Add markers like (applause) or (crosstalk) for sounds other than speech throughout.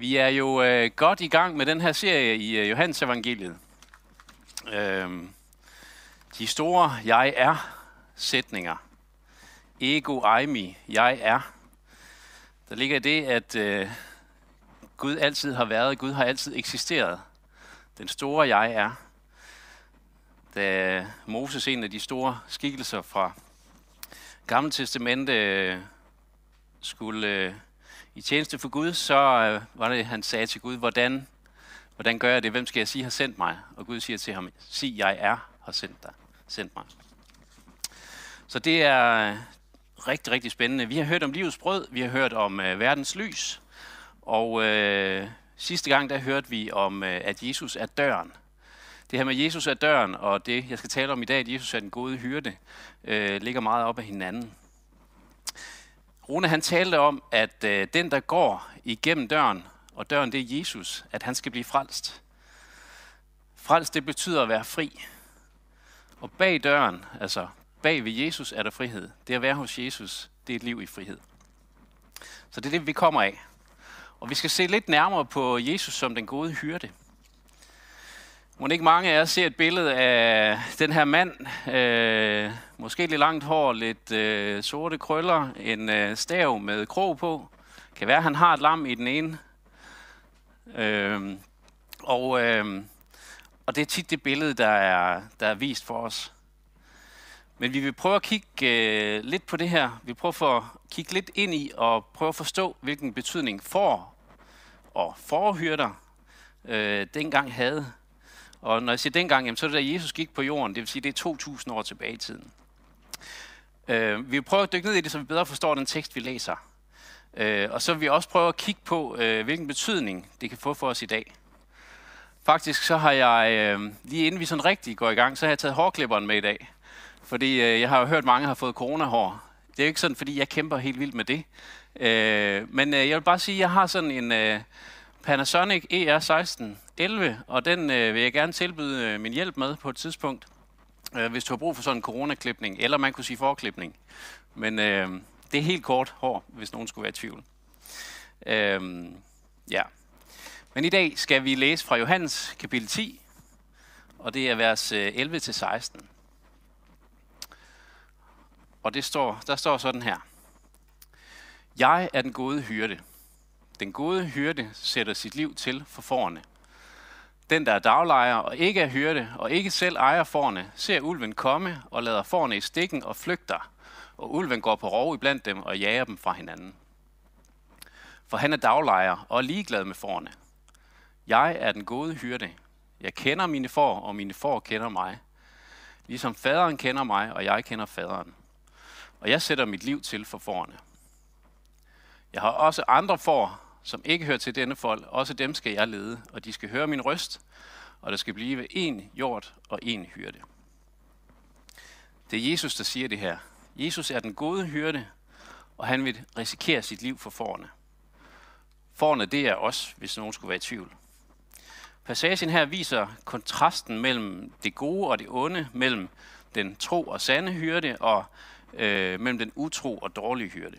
Vi er jo øh, godt i gang med den her serie i øh, Johannes evangeliet. Øh, de store jeg er sætninger. Ego eimi, jeg er. Der ligger det, at øh, Gud altid har været, Gud har altid eksisteret. Den store jeg er. Da Moses, en af de store skikkelser fra Gamle Testamente, øh, skulle øh, i tjeneste for Gud, så øh, var det, han sagde til Gud, hvordan, hvordan gør jeg det? Hvem skal jeg sige har sendt mig? Og Gud siger til ham, sig jeg er har sendt dig, sendt mig. Så det er øh, rigtig, rigtig spændende. Vi har hørt om livets brød, vi har hørt om øh, verdens lys, og øh, sidste gang der hørte vi om, øh, at Jesus er døren. Det her med Jesus er døren, og det jeg skal tale om i dag, at Jesus er den gode hyrde, øh, ligger meget op af hinanden. Rune han talte om, at øh, den, der går igennem døren, og døren det er Jesus, at han skal blive frelst. Frelst, det betyder at være fri. Og bag døren, altså bag ved Jesus, er der frihed. Det at være hos Jesus, det er et liv i frihed. Så det er det, vi kommer af. Og vi skal se lidt nærmere på Jesus som den gode hyrde. Må ikke mange af jer ser et billede af den her mand, øh, måske lidt langt hår, lidt øh, sorte krøller, en øh, stav med krog på. Kan være, at han har et lam i den ene. Øh, og, øh, og det er tit det billede, der er, der er vist for os. Men vi vil prøve at kigge øh, lidt på det her. Vi prøver at kigge lidt ind i og prøve at forstå, hvilken betydning for og forhyrter øh, dengang havde og når jeg siger dengang, jamen, så er det da Jesus gik på jorden, det vil sige, det er 2000 år tilbage i tiden. Øh, vi vil prøve at dykke ned i det, så vi bedre forstår den tekst, vi læser. Øh, og så vil vi også prøve at kigge på, øh, hvilken betydning det kan få for os i dag. Faktisk så har jeg, øh, lige inden vi sådan rigtig går i gang, så har jeg taget hårklipperen med i dag. Fordi øh, jeg har jo hørt, at mange har fået coronahår. Det er jo ikke sådan, fordi jeg kæmper helt vildt med det. Øh, men øh, jeg vil bare sige, at jeg har sådan en... Øh, Panasonic ER1611, og den øh, vil jeg gerne tilbyde øh, min hjælp med på et tidspunkt, øh, hvis du har brug for sådan en coronaklipning, eller man kunne sige forklipning. Men øh, det er helt kort hår, hvis nogen skulle være i tvivl. Øh, ja. Men i dag skal vi læse fra Johannes kapitel 10, og det er vers øh, 11-16. Og det står, der står sådan her. Jeg er den gode hyrde. Den gode hyrde sætter sit liv til for forerne. Den, der er daglejer og ikke er hyrde og ikke selv ejer forerne, ser ulven komme og lader forerne i stikken og flygter, og ulven går på rov iblandt dem og jager dem fra hinanden. For han er daglejer og er ligeglad med forerne. Jeg er den gode hyrde. Jeg kender mine får, og mine får kender mig. Ligesom faderen kender mig, og jeg kender faderen. Og jeg sætter mit liv til for forerne. Jeg har også andre får, som ikke hører til denne folk, også dem skal jeg lede, og de skal høre min røst, og der skal blive en hjort og en hyrde. Det er Jesus, der siger det her. Jesus er den gode hyrde, og han vil risikere sit liv for forerne. Forerne, det er os, hvis nogen skulle være i tvivl. Passagen her viser kontrasten mellem det gode og det onde, mellem den tro og sande hyrde, og øh, mellem den utro og dårlige hyrde.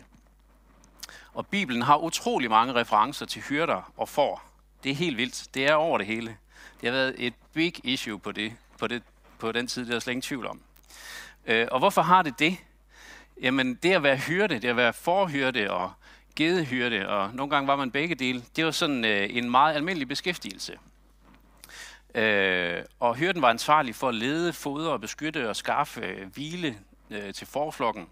Og Bibelen har utrolig mange referencer til hyrder og får. Det er helt vildt. Det er over det hele. Det har været et big issue på, det, på, det, på den tid, der er slet ingen tvivl om. Øh, og hvorfor har det det? Jamen, det at være hyrde, det at være forhyrde og gedehyrde, og nogle gange var man begge dele, det var sådan øh, en meget almindelig beskæftigelse. Øh, og hyrden var ansvarlig for at lede, fodre og beskytte og skaffe øh, hvile øh, til forflokken.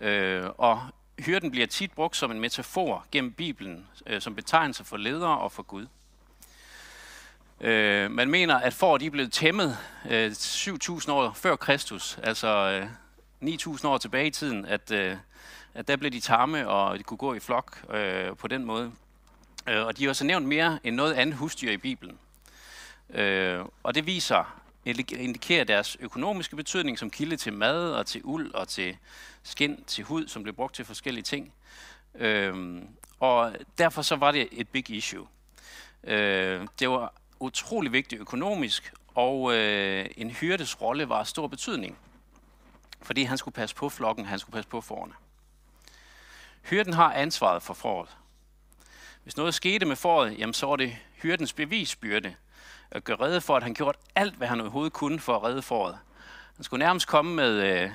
Øh, og hyrden bliver tit brugt som en metafor gennem Bibelen, øh, som betegnelse for ledere og for Gud. Øh, man mener, at for de er blevet tæmmet øh, 7.000 år før Kristus, altså øh, 9.000 år tilbage i tiden, at, øh, at der blev de tamme, og de kunne gå i flok øh, på den måde. Øh, og de er også nævnt mere end noget andet husdyr i Bibelen. Øh, og det viser, indikerer deres økonomiske betydning som kilde til mad og til uld og til skind, til hud, som blev brugt til forskellige ting. Øhm, og derfor så var det et big issue. Øh, det var utrolig vigtigt økonomisk, og øh, en hyrdes rolle var af stor betydning. Fordi han skulle passe på flokken, han skulle passe på forerne. Hyrden har ansvaret for foråret. Hvis noget skete med foråret, jamen så var det hyrdens bevisbyrde at gøre redde for, at han gjorde alt, hvad han overhovedet kunne for at redde foråret. Han skulle nærmest komme med, øh,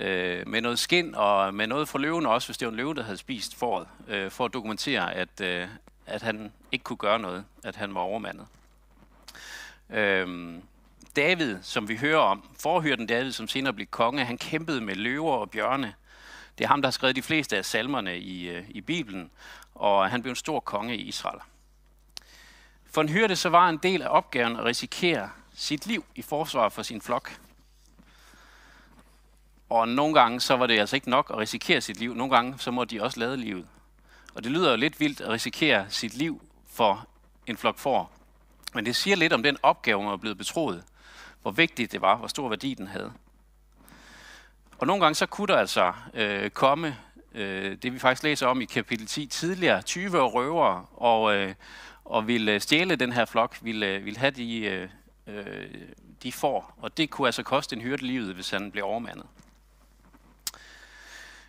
øh, med noget skin og med noget for løven også, hvis det var en løve, der havde spist foråret, øh, for at dokumentere, at, øh, at han ikke kunne gøre noget, at han var overmandet. Øh, David, som vi hører om, forhyrten David, som senere blev konge, han kæmpede med løver og bjørne. Det er ham, der har skrevet de fleste af salmerne i, øh, i Bibelen, og han blev en stor konge i Israel. For en hyrde så var en del af opgaven at risikere sit liv i forsvar for sin flok. Og nogle gange så var det altså ikke nok at risikere sit liv. Nogle gange så må de også lade livet. Og det lyder jo lidt vildt at risikere sit liv for en flok får. Men det siger lidt om den opgave, man var blevet betroet. Hvor vigtigt det var, hvor stor værdi den havde. Og nogle gange så kunne der altså øh, komme øh, det, vi faktisk læser om i kapitel 10 tidligere, 20 røvere, og, øh, og ville øh, stjæle den her flok, ville, øh, ville have de, øh, øh, de får. Og det kunne altså koste en hyrde livet, hvis han blev overmandet.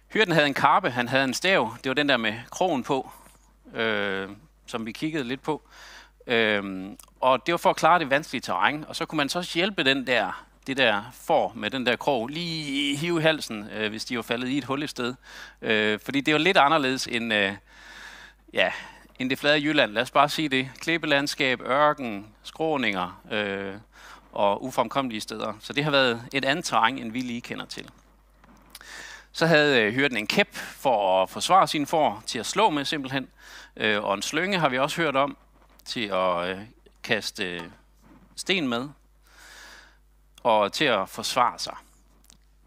Hyrden havde en karpe, han havde en stav. Det var den der med krogen på, øh, som vi kiggede lidt på. Øh, og det var for at klare det vanskelige terræn. Og så kunne man så hjælpe den der, det der får med den der krog, lige hive halsen, øh, hvis de var faldet i et hul et sted. Øh, fordi det var lidt anderledes end, øh, ja, end det flade Jylland. Lad os bare sige det. Klippelandskab, ørken, skråninger øh, og ufremkommelige steder. Så det har været et andet terræn, end vi lige kender til. Så havde øh, hyrden en kæp for at forsvare sine får, til at slå med simpelthen. Øh, og en slynge har vi også hørt om, til at øh, kaste øh, sten med. Og til at forsvare sig.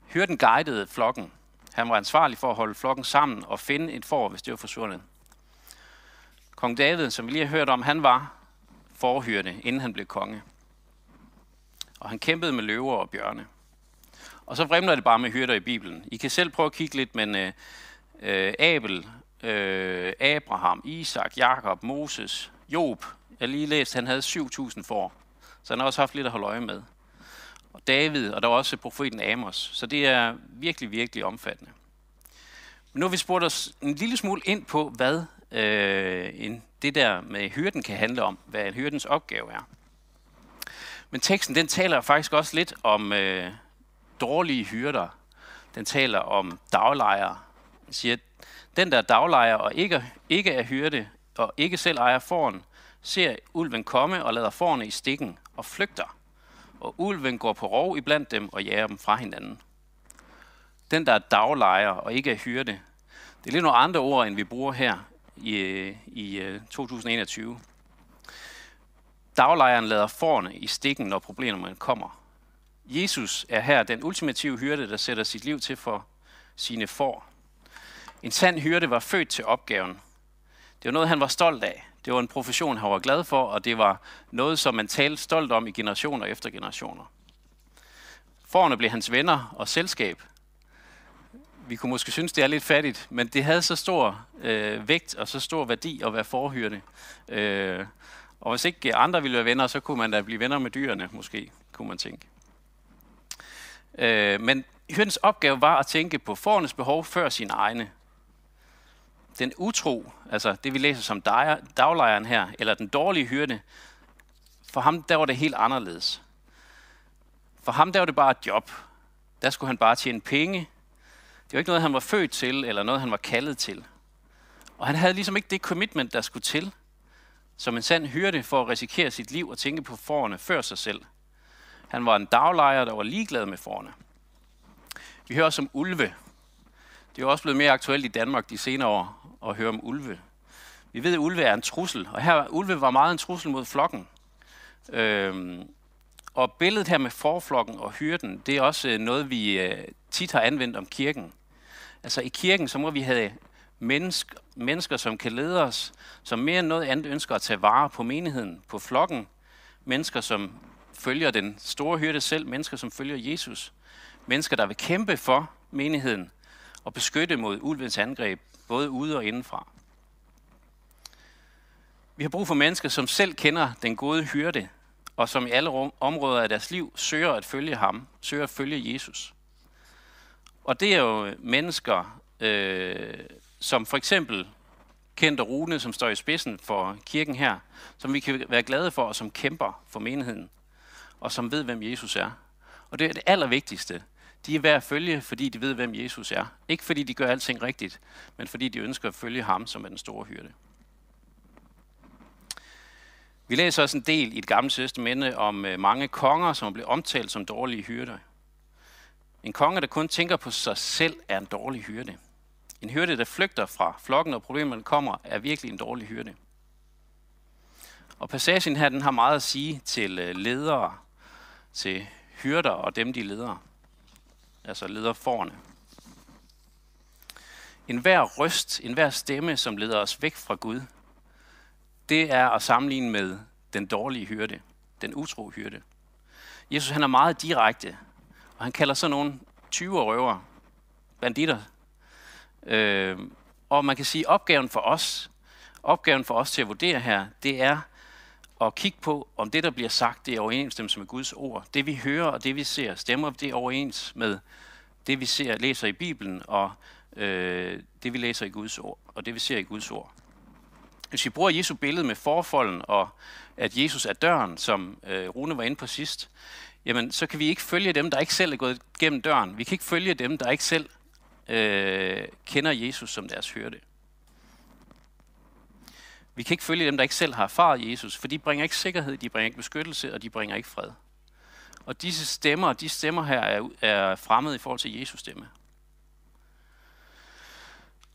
Hyrden guidede flokken. Han var ansvarlig for at holde flokken sammen og finde et får, hvis det var forsvundet. Kong David, som vi lige har hørt om, han var forhyrte, inden han blev konge. Og han kæmpede med løver og bjørne. Og så vrimler det bare med hyrder i Bibelen. I kan selv prøve at kigge lidt, men øh, øh, Abel, øh, Abraham, Isak, Jakob, Moses, Job, jeg lige læst, han havde 7.000 får. Så han har også haft lidt at holde øje med. Og David, og der var også profeten Amos. Så det er virkelig, virkelig omfattende. Men nu har vi spurgt os en lille smule ind på, hvad øh, end det der med hyrden kan handle om, hvad en hyrdens opgave er. Men teksten den taler faktisk også lidt om øh, dårlige hyrder. Den taler om daglejere. Den siger, at den der daglejer og ikke, ikke er hyrde og ikke selv ejer foren, ser ulven komme og lader forne i stikken og flygter. Og ulven går på rov iblandt dem og jager dem fra hinanden. Den der er daglejer og ikke er hyrde, det er lidt nogle andre ord, end vi bruger her i, i øh, 2021. Daglejeren lader forne i stikken, når problemerne kommer. Jesus er her den ultimative hyrde, der sætter sit liv til for sine får. En sand hyrde var født til opgaven. Det var noget, han var stolt af. Det var en profession, han var glad for, og det var noget, som man talte stolt om i generationer efter generationer. Forerne blev hans venner og selskab. Vi kunne måske synes, det er lidt fattigt, men det havde så stor øh, vægt og så stor værdi at være forhyrende. Øh, og hvis ikke andre ville være venner, så kunne man da blive venner med dyrene, måske, kunne man tænke. Øh, men hyrdens opgave var at tænke på forernes behov før sine egne. Den utro, altså det vi læser som daglejeren her, eller den dårlige hyrde, for ham der var det helt anderledes. For ham der var det bare et job. Der skulle han bare tjene penge. Det var ikke noget, han var født til, eller noget, han var kaldet til. Og han havde ligesom ikke det commitment, der skulle til, som en sand hyrde for at risikere sit liv og tænke på forerne før sig selv – han var en daglejer, der var ligeglad med forerne. Vi hører også om ulve. Det er også blevet mere aktuelt i Danmark de senere år at høre om ulve. Vi ved, at ulve er en trussel, og her ulve var meget en trussel mod flokken. Øhm, og billedet her med forflokken og hyrden, det er også øh, noget, vi øh, tit har anvendt om kirken. Altså i kirken, så må vi have mennesker, mennesker, som kan lede os, som mere end noget andet ønsker at tage vare på menigheden, på flokken. Mennesker, som følger den store hyrde selv, mennesker, som følger Jesus. Mennesker, der vil kæmpe for menigheden og beskytte mod ulvens angreb, både ude og indenfra. Vi har brug for mennesker, som selv kender den gode hyrde, og som i alle områder af deres liv søger at følge ham, søger at følge Jesus. Og det er jo mennesker, øh, som for eksempel Kent og Rune, som står i spidsen for kirken her, som vi kan være glade for, og som kæmper for menigheden, og som ved, hvem Jesus er. Og det er det allervigtigste. De er værd at følge, fordi de ved, hvem Jesus er. Ikke fordi de gør alting rigtigt, men fordi de ønsker at følge ham, som er den store hyrde. Vi læser også en del i et gammelt testamente om øh, mange konger, som blev omtalt som dårlige hyrder. En konge, der kun tænker på sig selv, er en dårlig hyrde. En hyrde, der flygter fra flokken, og problemerne kommer, er virkelig en dårlig hyrde. Og passagen her, den har meget at sige til øh, ledere, til hyrder og dem, de leder. Altså leder forne. En hver røst, en hver stemme, som leder os væk fra Gud, det er at sammenligne med den dårlige hyrde, den utro hyrde. Jesus han er meget direkte, og han kalder sådan nogle 20 røver, banditter. Øh, og man kan sige, opgaven for os, opgaven for os til at vurdere her, det er at kigge på, om det, der bliver sagt, det er overensstemmelse med Guds ord. Det, vi hører og det, vi ser, stemmer det overens med det, vi ser, læser i Bibelen, og øh, det, vi læser i Guds ord, og det, vi ser i Guds ord. Hvis vi bruger Jesu billede med forfolden, og at Jesus er døren, som øh, Rune var inde på sidst, jamen så kan vi ikke følge dem, der ikke selv er gået gennem døren. Vi kan ikke følge dem, der ikke selv øh, kender Jesus som deres hørte. Vi kan ikke følge dem, der ikke selv har erfaret Jesus, for de bringer ikke sikkerhed, de bringer ikke beskyttelse, og de bringer ikke fred. Og disse stemmer, de stemmer her er, er fremmede i forhold til Jesus stemme.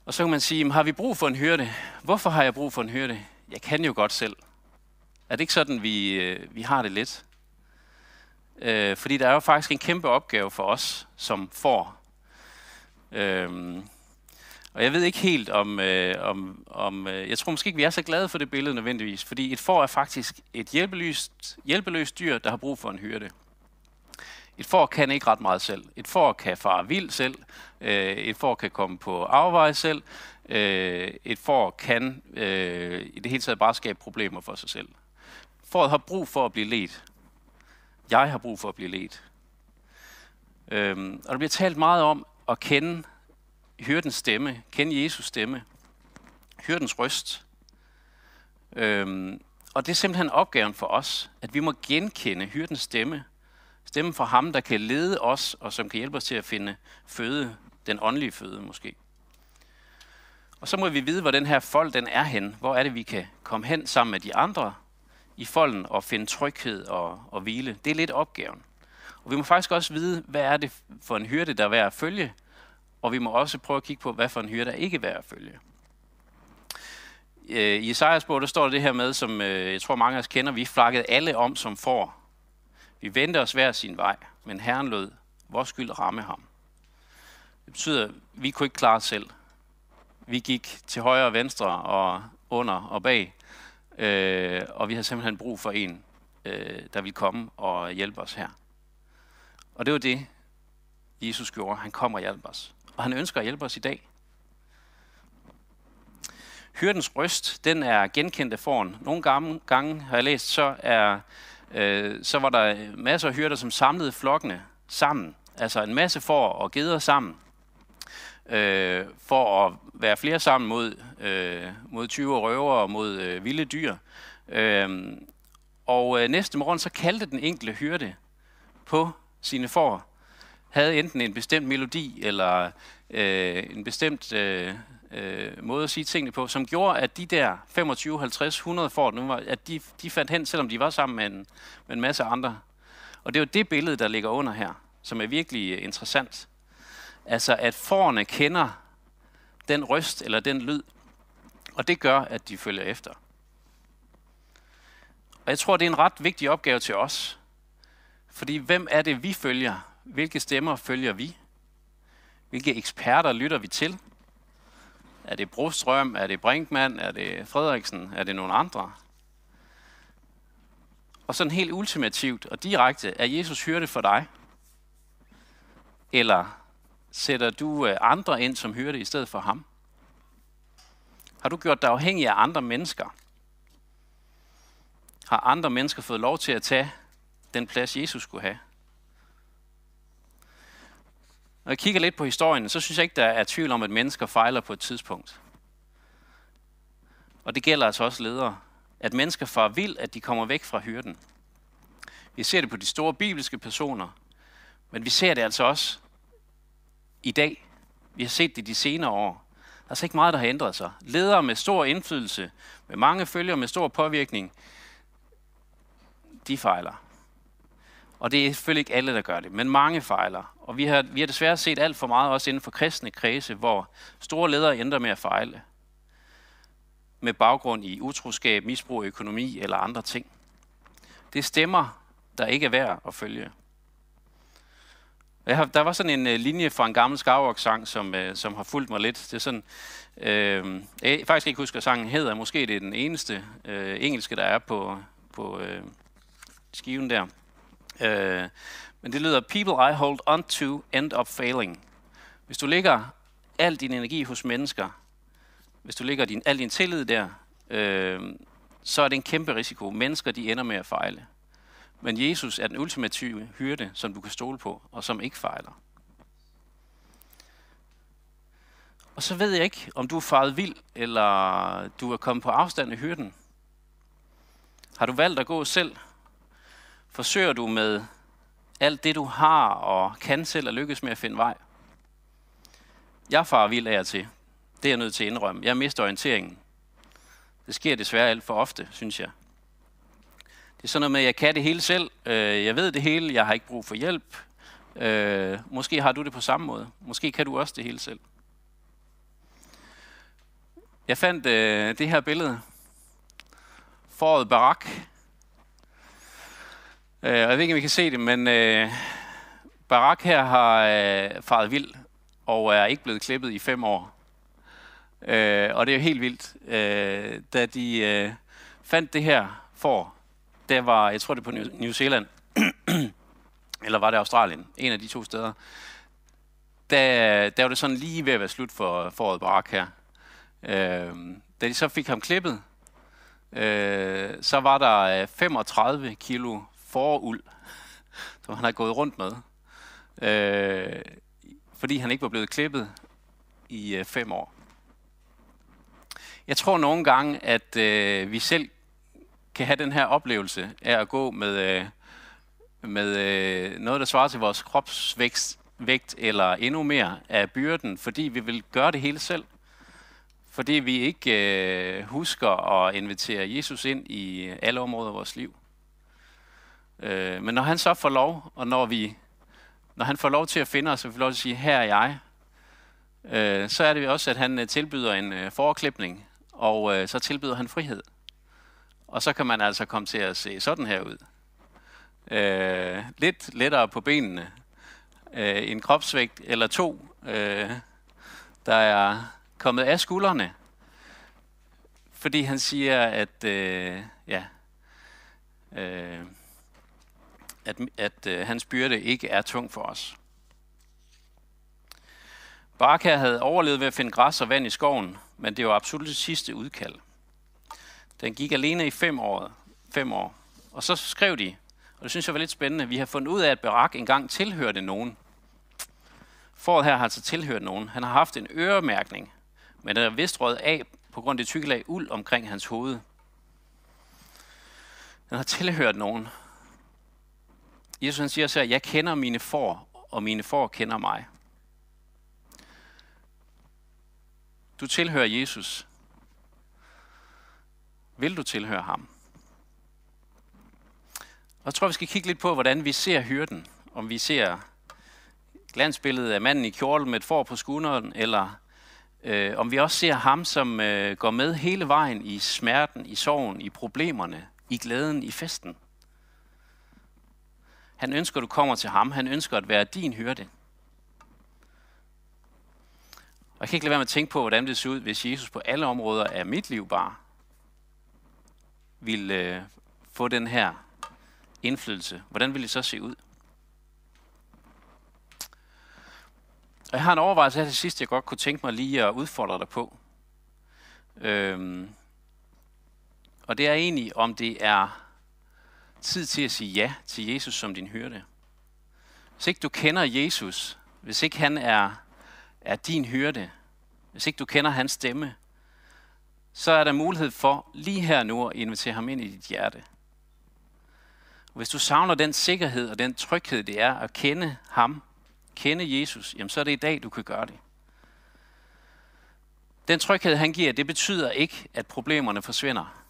Og så kan man sige, har vi brug for en hyrde? Hvorfor har jeg brug for en hyrde? Jeg kan jo godt selv. Er det ikke sådan, vi, øh, vi har det lidt? Øh, fordi der er jo faktisk en kæmpe opgave for os, som får. Øh, og jeg ved ikke helt om, øh, om, om øh, jeg tror måske ikke, vi er så glade for det billede nødvendigvis, fordi et får er faktisk et hjælpeløst, hjælpeløst dyr, der har brug for en hyrde. Et får kan ikke ret meget selv. Et får kan fare vild selv. Øh, et får kan komme på afveje selv. Øh, et får kan øh, i det hele taget bare skabe problemer for sig selv. Fåret har brug for at blive ledt. Jeg har brug for at blive ledt. Øhm, og der bliver talt meget om at kende hyrdens stemme, kende Jesus stemme, hyrdens røst. Øhm, og det er simpelthen opgaven for os, at vi må genkende hyrdens stemme, Stemme fra ham, der kan lede os, og som kan hjælpe os til at finde føde, den åndelige føde måske. Og så må vi vide, hvor den her fold den er hen. Hvor er det, vi kan komme hen sammen med de andre i folden og finde tryghed og, og hvile. Det er lidt opgaven. Og vi må faktisk også vide, hvad er det for en hyrde, der er værd at følge. Og vi må også prøve at kigge på, hvad for en hyrde, der ikke er værd at følge. Øh, I Isaias bog, der står det her med, som øh, jeg tror mange af os kender, vi flakkede alle om som får. Vi vendte os hver sin vej, men Herren lød vores skyld ramme ham. Det betyder, at vi kunne ikke klare os selv. Vi gik til højre og venstre og under og bag, øh, og vi har simpelthen brug for en, øh, der vil komme og hjælpe os her. Og det var det, Jesus gjorde. Han kommer og hjælper os. Og han ønsker at hjælpe os i dag. Hyrdens røst, den er genkendt af foran. Nogle gange, gange har jeg læst, så er øh, så var der masser af hyrder, som samlede flokkene sammen. Altså en masse får og geder sammen. Øh, for at være flere sammen mod, øh, mod 20 røver og mod øh, vilde dyr. Øh, og øh, næste morgen så kaldte den enkelte hyrde på sine får, havde enten en bestemt melodi eller øh, en bestemt øh, øh, måde at sige tingene på, som gjorde, at de der 25, 50, 100 får nu var, at de, de fandt hen, selvom de var sammen med en, med en masse andre. Og det er jo det billede, der ligger under her, som er virkelig øh, interessant. Altså, at forerne kender den røst eller den lyd, og det gør, at de følger efter. Og jeg tror, det er en ret vigtig opgave til os. Fordi hvem er det, vi følger? Hvilke stemmer følger vi? Hvilke eksperter lytter vi til? Er det Brostrøm? Er det Brinkmann? Er det Frederiksen? Er det nogen andre? Og sådan helt ultimativt og direkte, er Jesus hørte for dig? Eller sætter du øh, andre ind som hyrde i stedet for ham? Har du gjort dig afhængig af andre mennesker? Har andre mennesker fået lov til at tage den plads, Jesus skulle have? Når jeg kigger lidt på historien, så synes jeg ikke, der er tvivl om, at mennesker fejler på et tidspunkt. Og det gælder altså også ledere. At mennesker far vild, at de kommer væk fra hyrden. Vi ser det på de store bibelske personer, men vi ser det altså også i dag. Vi har set det de senere år. Der er altså ikke meget, der har ændret sig. Ledere med stor indflydelse, med mange følgere, med stor påvirkning, de fejler. Og det er selvfølgelig ikke alle, der gør det, men mange fejler. Og vi har, vi har desværre set alt for meget også inden for kristne kredse, hvor store ledere ender med at fejle. Med baggrund i utroskab, misbrug, økonomi eller andre ting. Det stemmer, der ikke er værd at følge. Jeg har, der var sådan en øh, linje fra en gammel Skarvok-sang, som, øh, som har fulgt mig lidt. Det er sådan, øh, jeg faktisk ikke husker, hvad sangen hedder. Måske det er den eneste øh, engelske, der er på, på øh, skiven der. Øh, men det lyder, People I hold on to end up failing. Hvis du lægger al din energi hos mennesker, hvis du lægger din, al din tillid der, øh, så er det en kæmpe risiko. Mennesker, de ender med at fejle. Men Jesus er den ultimative hyrde, som du kan stole på, og som ikke fejler. Og så ved jeg ikke, om du er faret vild, eller du er kommet på afstand af hyrden. Har du valgt at gå selv? Forsøger du med alt det, du har og kan selv at lykkes med at finde vej? Jeg farer vild af til. Det er jeg nødt til at indrømme. Jeg mister orienteringen. Det sker desværre alt for ofte, synes jeg. Det er sådan noget med, at jeg kan det hele selv. Øh, jeg ved det hele. Jeg har ikke brug for hjælp. Øh, måske har du det på samme måde. Måske kan du også det hele selv. Jeg fandt øh, det her billede. Foråret barak. Øh, jeg ved ikke, om I kan se det, men øh, barak her har øh, faret vild og er ikke blevet klippet i fem år. og det er jo helt vildt. da de fandt det her for der var, jeg tror det på New Zealand, (clears throat) eller var det Australien, en af de to steder, der, der var det sådan lige ved at være slut for foråret Barak her. Øh, da de så fik ham klippet, øh, så var der øh, 35 kilo foruld, (laughs) som han har gået rundt med, øh, fordi han ikke var blevet klippet i øh, fem år. Jeg tror nogle gange, at øh, vi selv kan have den her oplevelse af at gå med, øh, med øh, noget, der svarer til vores kropsvækst, vægt eller endnu mere af byrden, fordi vi vil gøre det hele selv. Fordi vi ikke øh, husker at invitere Jesus ind i alle områder af vores liv. Øh, men når han så får lov, og når, vi, når han får lov til at finde os, og får lov til at sige, her er jeg, øh, så er det også, at han øh, tilbyder en øh, foreklipning, og øh, så tilbyder han frihed. Og så kan man altså komme til at se sådan her ud. Øh, lidt lettere på benene. Øh, en kropsvægt eller to, øh, der er kommet af skuldrene. Fordi han siger, at øh, ja, øh, at, at øh, hans byrde ikke er tung for os. Baraka havde overlevet ved at finde græs og vand i skoven, men det var absolut det sidste udkald. Den gik alene i fem år. Fem år. Og så skrev de, og det synes jeg var lidt spændende, vi har fundet ud af, at Barak engang tilhørte nogen. Foråret her har altså tilhørt nogen. Han har haft en øremærkning, men den er vist røget af på grund af det tykke lag uld omkring hans hoved. Den har tilhørt nogen. Jesus han siger så, at jeg kender mine får, og mine får kender mig. Du tilhører Jesus. Vil du tilhøre ham? Og jeg tror, vi skal kigge lidt på, hvordan vi ser hyrden. Om vi ser glansbilledet af manden i kjortel med et får på skulderen, eller øh, om vi også ser ham, som øh, går med hele vejen i smerten, i sorgen, i problemerne, i glæden, i festen. Han ønsker, at du kommer til ham. Han ønsker at være din hyrde. Og jeg kan ikke lade være med at tænke på, hvordan det ser ud, hvis Jesus på alle områder af mit liv bare ville øh, få den her indflydelse, hvordan ville det så se ud? Og jeg har en overvejelse her til sidst, jeg godt kunne tænke mig lige at udfordre dig på. Øhm, og det er egentlig, om det er tid til at sige ja til Jesus som din hyrde. Hvis ikke du kender Jesus, hvis ikke han er, er din hyrde, hvis ikke du kender hans stemme, så er der mulighed for lige her nu at invitere ham ind i dit hjerte. Og hvis du savner den sikkerhed og den tryghed, det er at kende ham, kende Jesus, jamen så er det i dag, du kan gøre det. Den tryghed, han giver, det betyder ikke, at problemerne forsvinder.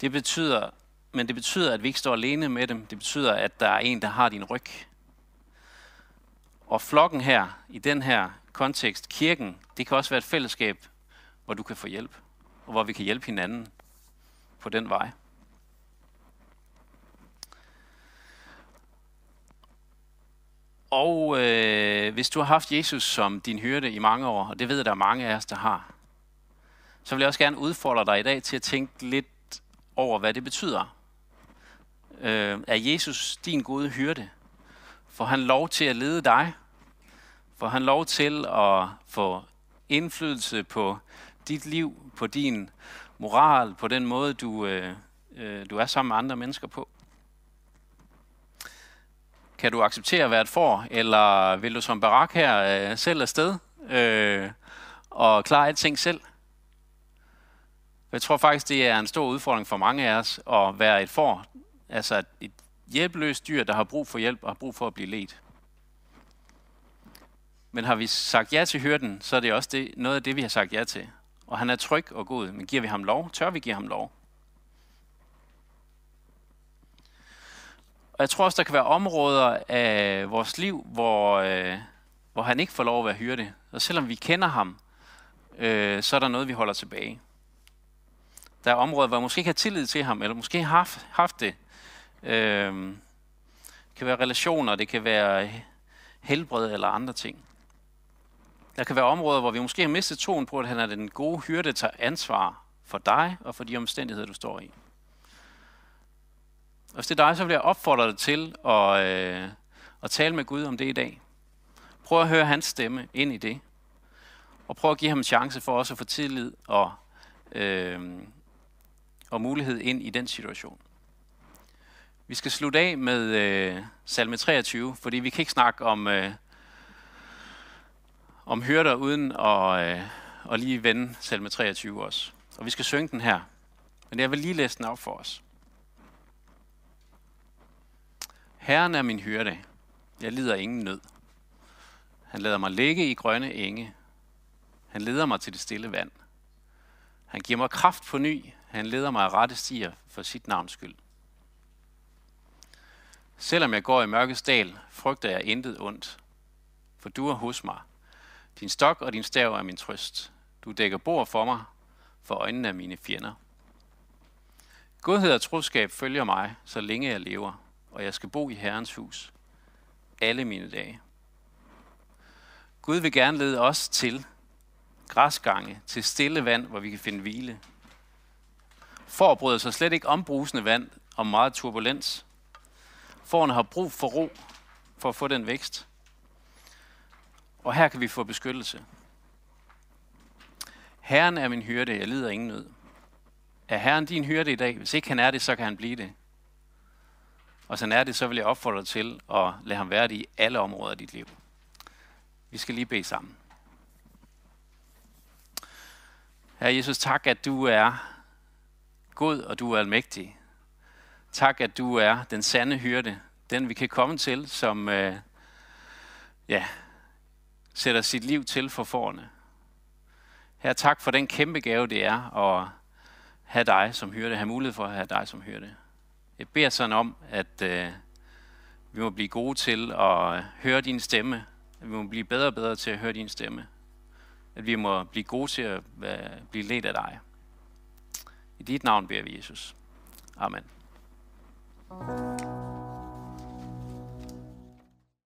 Det betyder, men det betyder, at vi ikke står alene med dem. Det betyder, at der er en, der har din ryg. Og flokken her, i den her kontekst, kirken, det kan også være et fællesskab, hvor du kan få hjælp, og hvor vi kan hjælpe hinanden på den vej. Og øh, hvis du har haft Jesus som din hyrde i mange år, og det ved jeg, der er mange af os, der har, så vil jeg også gerne udfordre dig i dag til at tænke lidt over, hvad det betyder. Øh, er Jesus din gode hyrde? Får han lov til at lede dig? Får han lov til at få indflydelse på dit liv, på din moral, på den måde, du, øh, øh, du er sammen med andre mennesker på? Kan du acceptere at være et får, eller vil du som barak her øh, selv afsted øh, og klare alting selv? Jeg tror faktisk, det er en stor udfordring for mange af os at være et får, altså et hjælpeløst dyr, der har brug for hjælp og har brug for at blive ledt. Men har vi sagt ja til hyrden, så er det også det, noget af det, vi har sagt ja til. Og han er tryg og god, men giver vi ham lov? Tør vi give ham lov? Og jeg tror også, der kan være områder af vores liv, hvor, øh, hvor han ikke får lov at være hyrde. Og selvom vi kender ham, øh, så er der noget, vi holder tilbage. Der er områder, hvor jeg måske ikke har tillid til ham, eller måske har haft, haft det. Øh, det kan være relationer, det kan være helbred eller andre ting. Der kan være områder, hvor vi måske har mistet troen på, at han er den gode hyrde, der tager ansvar for dig og for de omstændigheder, du står i. Og hvis det er dig, så vil jeg opfordre dig til at, øh, at tale med Gud om det i dag. Prøv at høre hans stemme ind i det. Og prøv at give ham en chance for også at få tillid og, øh, og mulighed ind i den situation. Vi skal slutte af med øh, salme 23, fordi vi kan ikke snakke om, øh, om hyrder uden at, øh, at lige vende salme 23 også. Og vi skal synge den her. Men jeg vil lige læse den op for os. Herren er min hyrde. Jeg lider ingen nød. Han lader mig ligge i grønne enge. Han leder mig til det stille vand. Han giver mig kraft på ny. Han leder mig af rette stier for sit navns skyld. Selvom jeg går i mørkets dal, frygter jeg intet ondt, for du er hos mig. Din stok og din stav er min trøst. Du dækker bord for mig, for øjnene af mine fjender. Godhed og troskab følger mig, så længe jeg lever og jeg skal bo i Herrens hus alle mine dage. Gud vil gerne lede os til græsgange, til stille vand, hvor vi kan finde hvile. For bryder sig slet ikke om brusende vand og meget turbulens. Forerne har brug for ro for at få den vækst. Og her kan vi få beskyttelse. Herren er min hyrde, jeg lider ingen nød. Er Herren din hyrde i dag? Hvis ikke han er det, så kan han blive det. Og sådan er det, så vil jeg opfordre dig til at lade ham være det i alle områder af dit liv. Vi skal lige bede sammen. Herre Jesus, tak at du er god og du er almægtig. Tak at du er den sande hyrde, den vi kan komme til, som øh, ja, sætter sit liv til for forne. Her tak for den kæmpe gave, det er at have dig som hyrde, have mulighed for at have dig som hyrde. Jeg beder sådan om, at øh, vi må blive gode til at høre din stemme. At vi må blive bedre og bedre til at høre din stemme. At vi må blive gode til at være, blive ledt af dig. I dit navn beder vi, Jesus. Amen. thank you